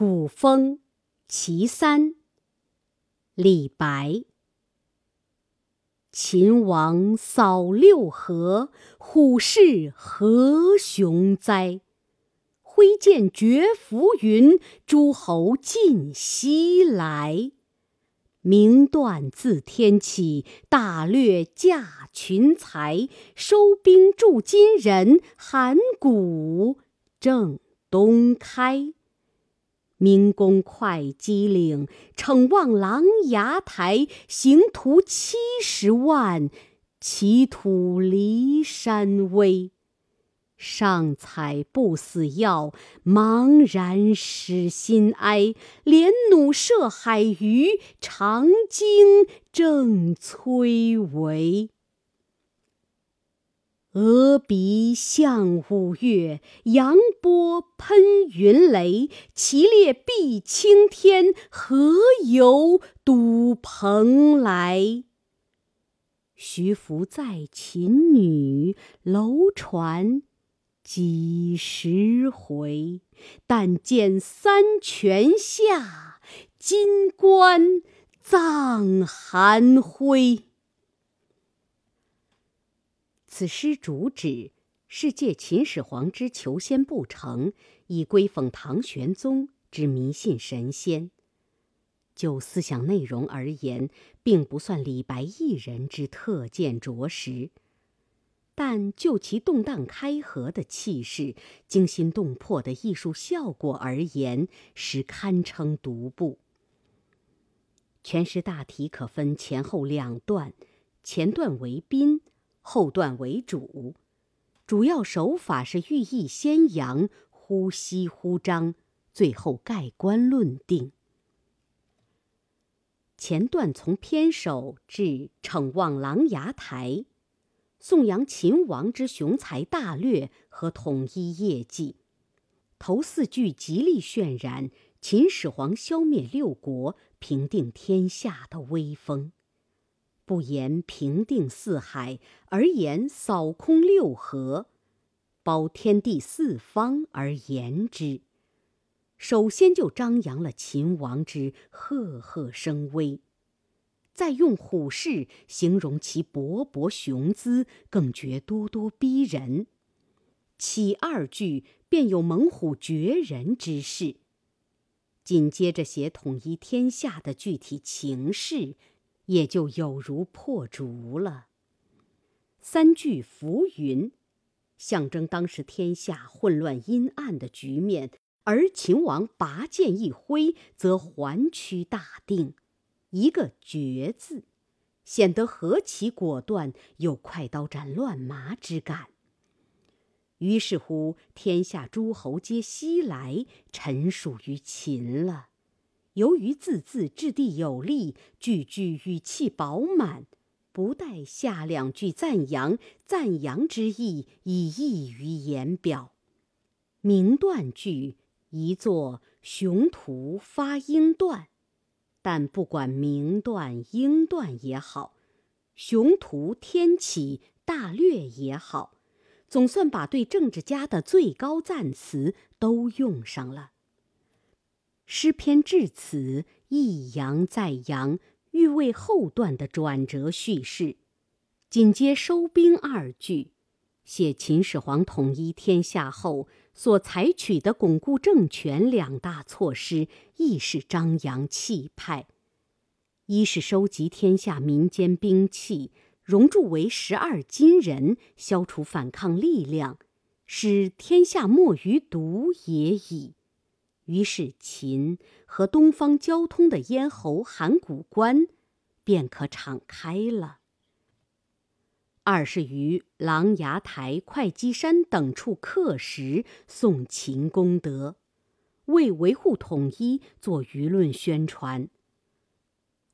古风其三。李白。秦王扫六合，虎视何雄哉！挥剑绝浮云，诸侯尽西来。名断自天起，大略驾群才。收兵助金人，函谷正东开。明公会稽岭，骋望琅琊台。行徒七十万，其土离山微。上采不死药，茫然失心哀。连弩射海鱼，长鲸正崔嵬。峨鼻向五岳，扬波喷云雷。其列碧青天，何由独蓬莱？徐福载秦女，楼船几时回？但见三泉下，金棺葬寒灰。此诗主旨是借秦始皇之求仙不成，以归讽唐玄宗之迷信神仙。就思想内容而言，并不算李白一人之特见卓识，但就其动荡开合的气势、惊心动魄的艺术效果而言，实堪称独步。全诗大体可分前后两段，前段为宾。后段为主，主要手法是寓意先扬，忽息忽张，最后盖棺论定。前段从偏首至骋望琅琊台，颂扬秦王之雄才大略和统一业绩。头四句极力渲染秦始皇消灭六国、平定天下的威风。不言平定四海，而言扫空六合，包天地四方而言之。首先就张扬了秦王之赫赫声威，再用虎视形容其勃勃雄姿，更觉咄咄逼人。起二句便有猛虎绝人之势，紧接着写统一天下的具体情势。也就有如破竹了。三句浮云，象征当时天下混乱阴暗的局面，而秦王拔剑一挥，则环区大定。一个决字，显得何其果断，有快刀斩乱麻之感。于是乎，天下诸侯皆西来，臣属于秦了。由于字字掷地有力，句句语气饱满，不待下两句赞扬，赞扬之意已溢于言表。名断句一作雄图发英断，但不管名断英断也好，雄图天启大略也好，总算把对政治家的最高赞词都用上了。诗篇至此一扬再扬，欲为后段的转折叙事。紧接收兵二句，写秦始皇统一天下后所采取的巩固政权两大措施，亦是张扬气派。一是收集天下民间兵器，熔铸为十二金人，消除反抗力量，使天下莫于独也已。于是，秦和东方交通的咽喉函谷关，便可敞开了。二是于琅琊台、会稽山等处刻石，颂秦功德，为维护统一做舆论宣传。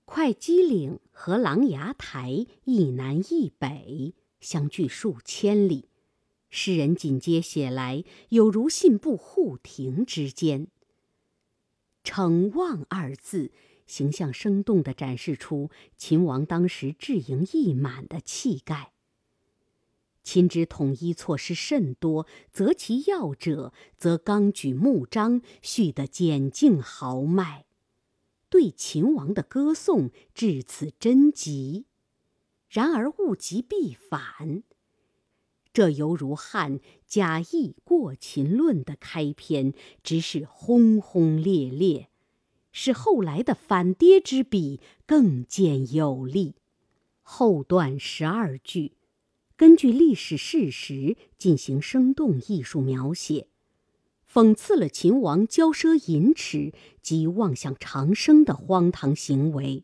会稽岭和琅琊台一南一北，相距数千里，诗人紧接写来，有如信步护庭之间。成望二字，形象生动地展示出秦王当时志盈意满的气概。秦之统一措施甚多，择其要者，则纲举目张，叙得简净豪迈，对秦王的歌颂至此真极。然而物极必反，这犹如汉贾谊《过秦论》的开篇，只是轰轰烈烈，使后来的反跌之笔更见有力。后段十二句。根据历史事实进行生动艺术描写，讽刺了秦王骄奢淫侈及妄想长生的荒唐行为。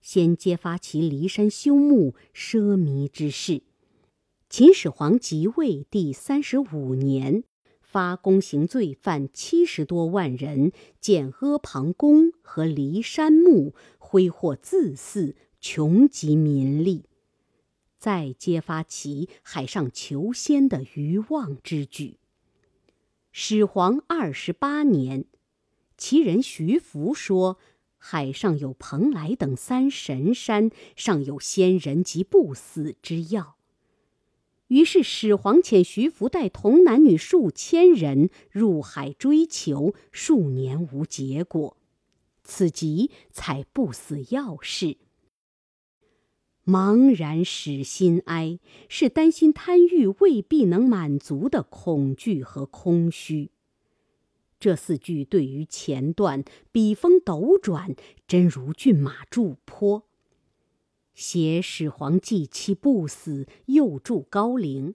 先揭发其骊山修墓奢靡之事。秦始皇即位第三十五年，发宫刑罪犯七十多万人，建阿房宫和骊山墓，挥霍自肆，穷极民力。再揭发其海上求仙的愚妄之举。始皇二十八年，其人徐福说：“海上有蓬莱等三神山，上有仙人及不死之药。”于是始皇遣徐福带童男女数千人入海追求，数年无结果，此即采不死药事。茫然使心哀，是担心贪欲未必能满足的恐惧和空虚。这四句对于前段笔锋斗转，真如骏马驻坡。写始皇既期不死，又筑高陵，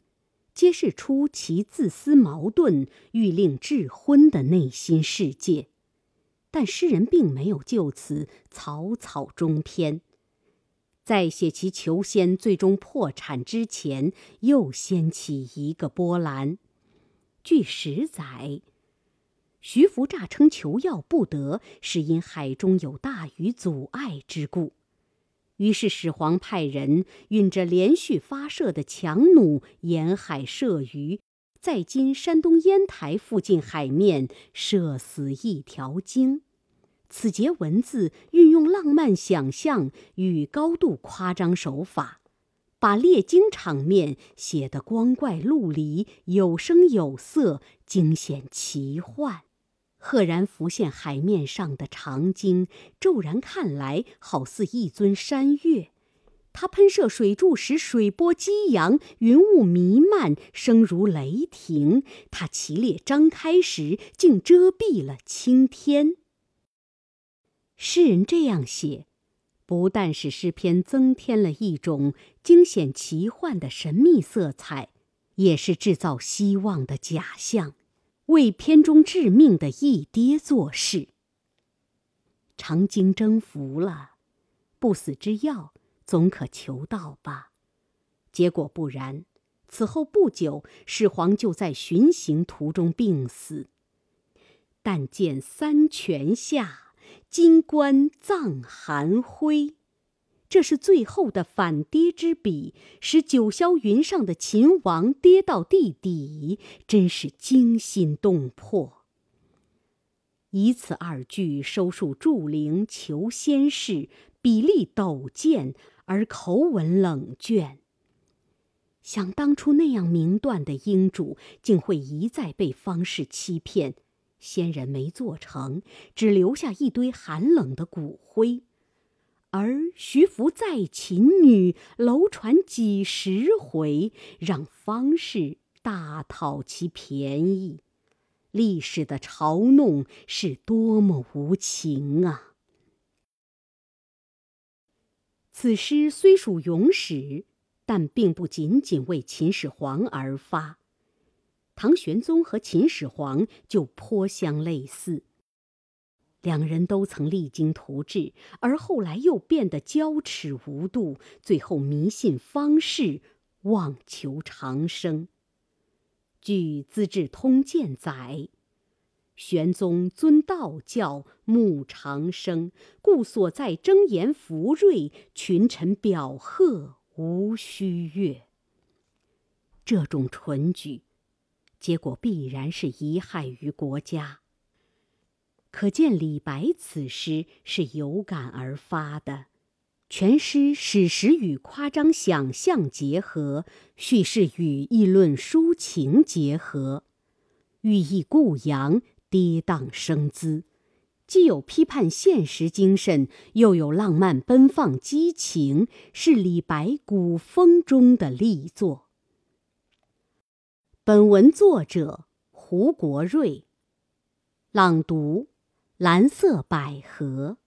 揭示出其自私矛盾、欲令智昏的内心世界。但诗人并没有就此草草终篇。在写其求仙最终破产之前，又掀起一个波澜。据史载，徐福诈称求药不得，是因海中有大鱼阻碍之故。于是始皇派人运着连续发射的强弩沿海射鱼，在今山东烟台附近海面射死一条鲸。此节文字运用浪漫想象与高度夸张手法，把猎鲸场面写得光怪陆离、有声有色、惊险奇幻。赫然浮现海面上的长鲸，骤然看来好似一尊山岳。它喷射水柱时，水波激扬，云雾弥漫，声如雷霆；它其裂张开时，竟遮蔽了青天。诗人这样写，不但使诗篇增添了一种惊险奇幻的神秘色彩，也是制造希望的假象，为篇中致命的一跌做事。长鲸征服了，不死之药总可求到吧？结果不然，此后不久，始皇就在巡行途中病死。但见三泉下。金冠葬寒灰，这是最后的反跌之笔，使九霄云上的秦王跌到地底，真是惊心动魄。以此二句收束祝陵求仙事，笔力陡健而口吻冷倦。想当初那样明断的英主，竟会一再被方士欺骗。仙人没做成，只留下一堆寒冷的骨灰，而徐福再擒女，楼传几十回，让方士大讨其便宜。历史的嘲弄是多么无情啊！此诗虽属咏史，但并不仅仅为秦始皇而发。唐玄宗和秦始皇就颇相类似，两人都曾励精图治，而后来又变得骄耻无度，最后迷信方士，妄求长生。据《资治通鉴》载，玄宗尊道教，慕长生，故所在征言福瑞，群臣表贺，无虚越。这种蠢举。结果必然是贻害于国家。可见李白此诗是有感而发的，全诗史实与夸张想象结合，叙事与议论抒情结合，寓意故扬，跌宕生姿，既有批判现实精神，又有浪漫奔放激情，是李白古风中的力作。本文作者胡国瑞，朗读：蓝色百合。